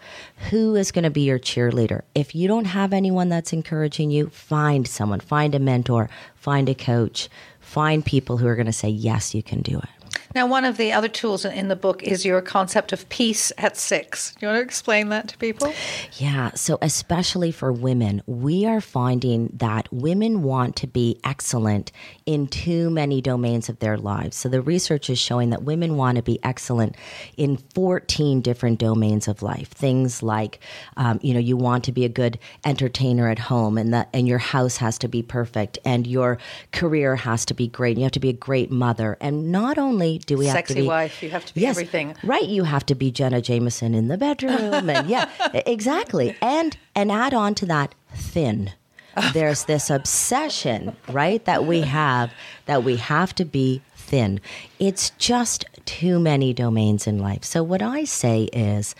S17: Who is going to be your cheerleader? If you don't have anyone that's encouraging you, find someone, find a mentor, find a coach, find people who are going to say, yes, you can do it.
S2: Now, one of the other tools in- the book is your concept of peace at six. Do you want to explain that to people?
S17: Yeah, so especially for women, we are finding that women want to be excellent in too many domains of their lives. So the research is showing that women want to be excellent in 14 different domains of life. Things like, um, you know, you want to be a good entertainer at home, and that and your house has to be perfect, and your career has to be great. And you have to be a great mother, and not only do we have
S2: Sexy
S17: to be
S2: wife, you have to be
S17: Yes,
S2: everything.
S17: Right, you have to be Jenna Jameson in the bedroom, and yeah, exactly. And and add on to that thin. There's this obsession, right, that we have that we have to be thin. It's just too many domains in life. So what I say is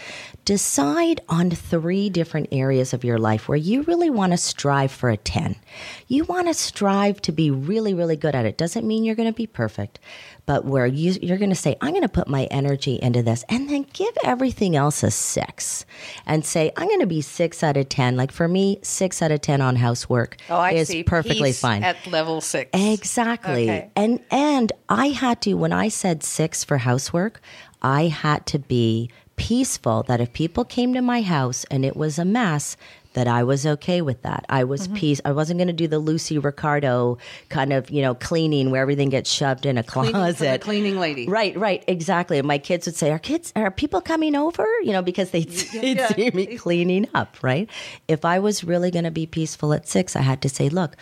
S17: decide on three different areas of your life where you really want to strive for a 10. You want to strive to be really really good at it. Doesn't mean you're going to be perfect, but where you, you're going to say, I'm going to put my energy into this, and then give everything else a six and say, I'm going to be six out of 10. Like for me, six out of 10 on housework
S2: Oh, I
S17: is
S2: see.
S17: perfectly
S2: Peace
S17: fine.
S2: At level six.
S17: Exactly.
S2: Okay.
S17: And and I had to when I said 6 for housework, I had to be peaceful that if people came to my house and it was a mess that I was okay with that. I was
S2: Mhm.
S17: peace. I wasn't going to do the Lucy Ricardo kind of, you know, cleaning where everything gets shoved in a
S8: Cleaning
S17: closet.
S8: cleaning lady.
S17: Right, right, exactly. And my kids would say, "Are kids are people coming over?" You know, because they'd, they'd
S8: yeah.
S17: see me cleaning up. Right. If I was really going to be peaceful at six, I had to say, "Look,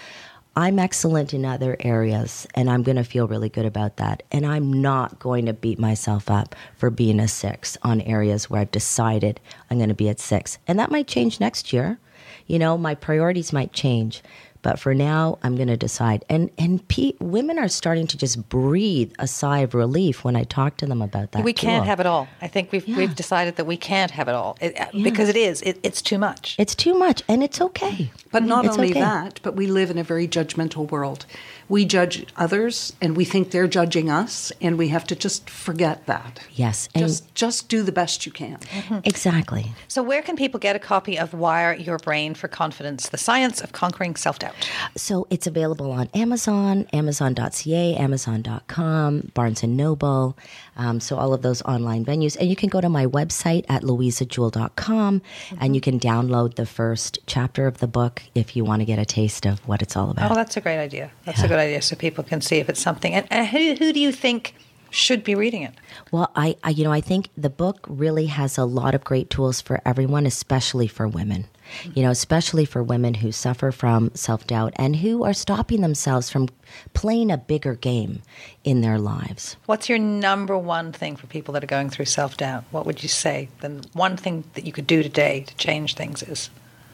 S17: I'm excellent in other areas, and I'm going to feel really good about that. And I'm not going to beat myself up for being a six on areas where I've decided I'm going to be at six. And that might change next year. You know, my priorities might change." But for now, I'm going to decide. And and pe- women are starting to just breathe a sigh of relief when I talk to them about that.
S2: we can't have it all. I think we've we've decided that we can't have it all it, uh, because it is. It, it's too much.
S17: It's too much, and it's okay.
S3: But not
S17: It's
S3: only
S17: okay.
S3: that, but we live in a very judgmental world. We judge others and we think they're judging us, and we have to just forget that.
S17: Yes, and
S3: Just just do the best you can.
S17: exactly.
S2: So, where can people get a copy of Wire Your Brain for Confidence: The Science of Conquering Self Doubt?
S17: So it's available on Amazon, Amazon.ca, Amazon.com, Barnes and Noble. Um, so all of those online venues, and you can go to my website at louisajewell.com, and you can download the first chapter of the book if you want to get a taste of what it's all about.
S2: Oh, that's a great idea. That's a good idea, so people can see if it's something. And, and who, who do you think should be reading it?
S17: Well, I, I, you know, I think the book really has a lot of great tools for everyone, especially for women. You know, especially for women who suffer from self doubt and who are stopping themselves from playing a bigger game in their lives.
S2: What's your number one thing for people that are going through self doubt? What would you say? The one thing that you could do today to change things is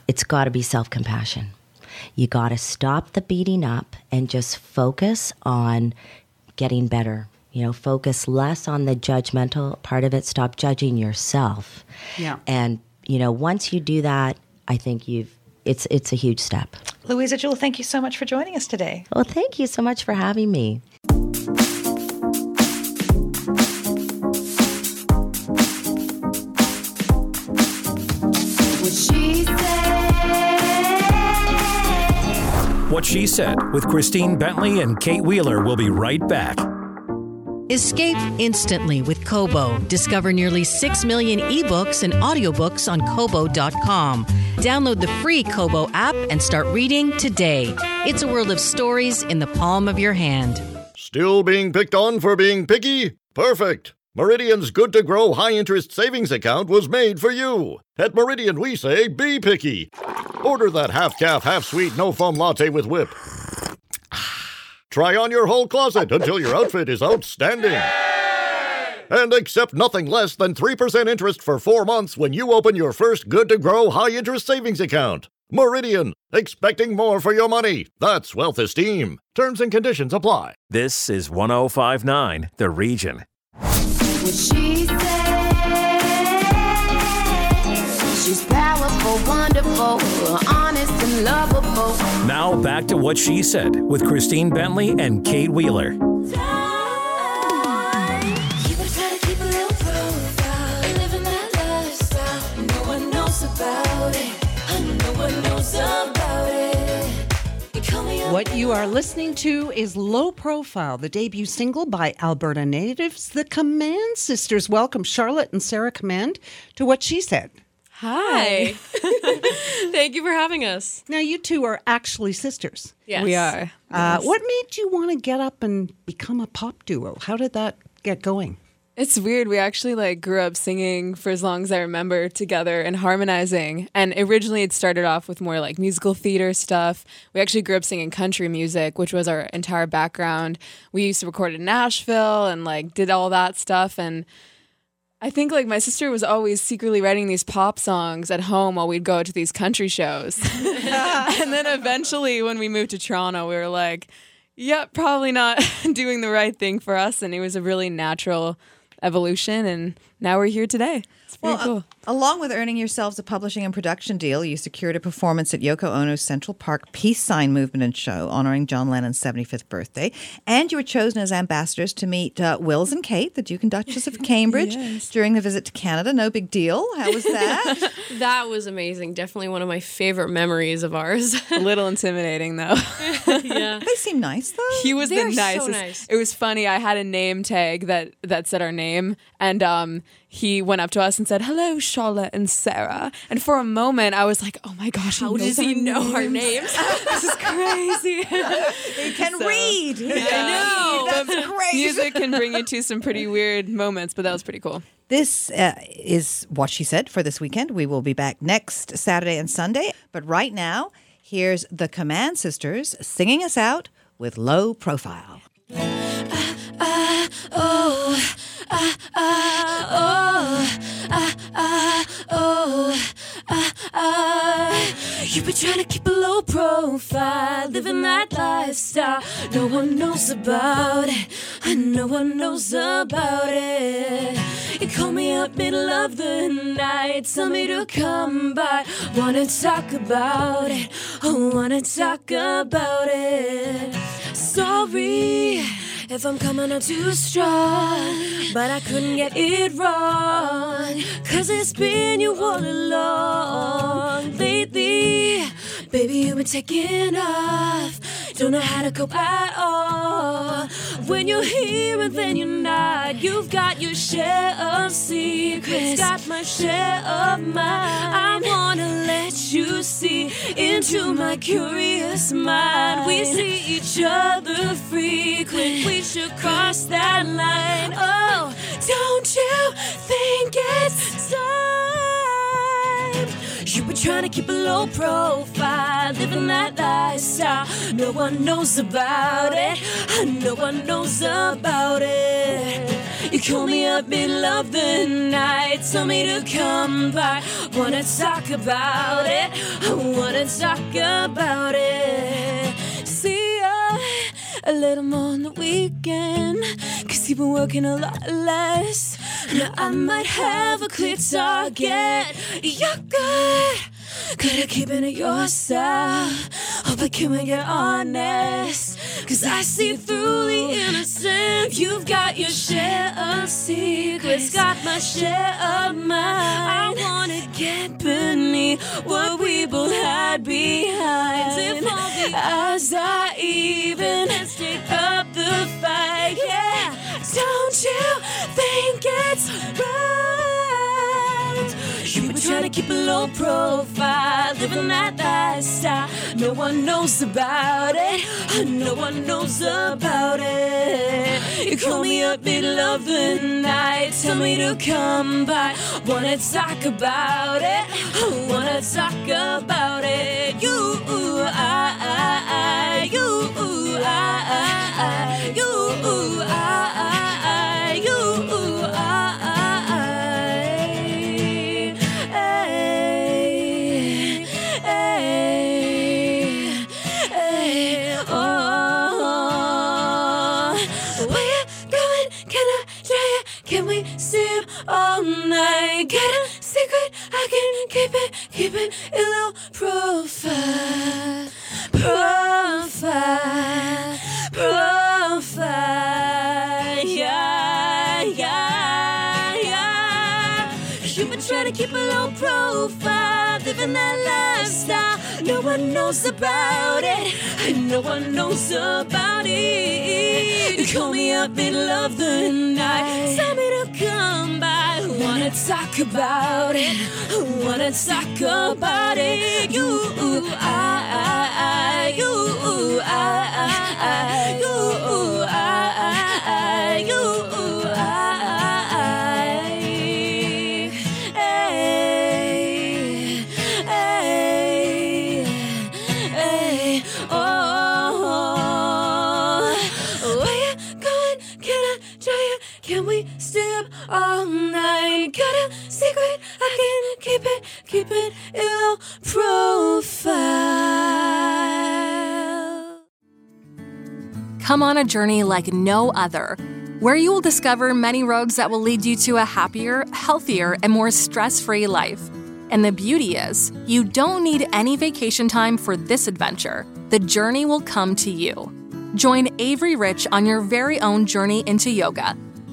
S17: It's got to be self compassion. You got to stop the beating up and just focus on getting better. You know, focus less on the judgmental part of it. Stop judging yourself.
S3: Yeah.
S17: And you know, once you do that, I think you've it's it's a huge step.
S2: Louisa Jewell. Thank you so much for joining us today.
S17: Well, thank you so much for having me.
S16: What she said.
S4: What She Said with Christine Bentley and Kate Wheeler will be right back.
S5: Escape instantly with Kobo. Discover nearly 6 million ebooks and audiobooks on Kobo.com. Download the free Kobo app and start reading today. It's a world of stories in the palm of your hand.
S7: Still being picked on for being picky? Perfect! Meridian's Good to Grow High Interest Savings Account was made for you. At Meridian, we say be picky. Order that half calf, half sweet, no foam latte with whip. Try on your whole closet until your outfit is outstanding. And accept nothing less than 3% interest for four months when you open your first Good to Grow High Interest Savings Account. Meridian, expecting more for your money. That's wealth esteem. Terms and conditions apply.
S4: This is 1059 The Region.
S16: What she said. She's powerful, wonderful, honest and lovable.
S4: Now back to What She Said with Christine Bentley and Kate Wheeler.
S8: What you are listening to is Low Profile, the debut single by Alberta natives, the Command Sisters. Welcome, Charlotte and Sarah Command, to What She Said.
S18: Hi. Thank you for having us.
S8: Now, you two are actually sisters.
S18: Yes. We are.
S8: Uh,
S18: Yes.
S8: What made you want to get up and become a pop duo? How did that get going?
S18: It's weird. We actually like grew up singing for as long as I remember together and harmonizing. And originally it started off with more like musical theater stuff. We actually grew up singing country music, which was our entire background. We used to record in Nashville and like did all that stuff and I think like my sister was always secretly writing these pop songs at home while we'd go to these country shows. and then eventually when we moved to Toronto, we were like, yep, probably not doing the right thing for us. And it was a really natural evolution. And now we're here today. It's pretty
S2: Well,
S18: cool.
S2: uh, along with earning yourselves a publishing and production deal, you secured a performance at Yoko Ono's Central Park Peace Sign Movement and Show honoring John Lennon's 75th birthday. And you were chosen as ambassadors to meet uh, Wills and Kate, the Duke and Duchess of Cambridge, during the visit to Canada. No big deal. How was that?
S18: that was amazing. Definitely one of my favorite memories of ours. a little intimidating though. yeah.
S2: They seem nice though.
S18: He was They're the so nicest. nice. It was funny. I had a name tag that that said our name, and um, he went up to us and said, "Hello, Charlotte and Sarah." And for a moment, I was like, "Oh my gosh,
S19: How
S18: knows
S19: does he
S18: our
S19: know our
S18: names? this is crazy."
S2: he can read.
S18: I know.
S2: That's great.
S18: Music can bring you to some pretty weird moments, but that was pretty cool.
S2: This uh, is what she said for this weekend. We will be back next Saturday and Sunday. But right now, here's the Command Sisters singing us out with low profile.
S16: Ah, oh, oh, oh, ah, ah. You been trying to keep a low profile, profile, living that lifestyle. No one knows about it, and no one knows about it. You call me up middle of the night, tell me to come by. Wanna talk about it, oh, wanna talk about it. Sorry. If I'm coming on too strong, but I couldn't get it wrong. Cause it's been you all along. Lately, baby, you've been taking off. Don't know how to cope at all. When you're here and then you're not, you've got your share of secrets. Got my share of mine. I wanna let you see into my curious mind. We see each other frequent. We should cross that line. Oh, don't you think it's time? Trying to keep a low profile, living that lifestyle. No one knows about it. No one knows about it. You call me up middle of the night, tell me to come by. Wanna talk about it? I wanna talk about it. See ya a little more on the weekend. Cause you've been working a lot less. Now I might have a clear target. You're good. Good at keeping it yourself. Oh, but can we get honest? Cause I see through the innocence. You've got your share of secrets, got my share of mine. I wanna get beneath what we both had behind. As I even take up the fight, yeah. Don't you think it's right? You've been trying to keep a low profile, living that lifestyle. No one knows about it. No one knows about it. You call me up middle of the night, tell me to come by. Wanna talk about it? Wanna talk about it? All night? Get a secret? I can keep it, keep it in low profile, profile, profile. Trying to keep a low profile, living that lifestyle. No one knows about it, and no one knows about it. You call me up middle of the night, tell me to come by. Wanna talk about it, wanna talk about it. You, I, I, I, you, I, up all night? Got a secret? I can keep it, keep it low profile.
S19: Come on a journey like no other, where you will discover many roads that will lead you to a happier, healthier, and more stress free life. And the beauty is, you don't need any vacation time for this adventure. The journey will come to you. Join Avery Rich on your very own journey into yoga.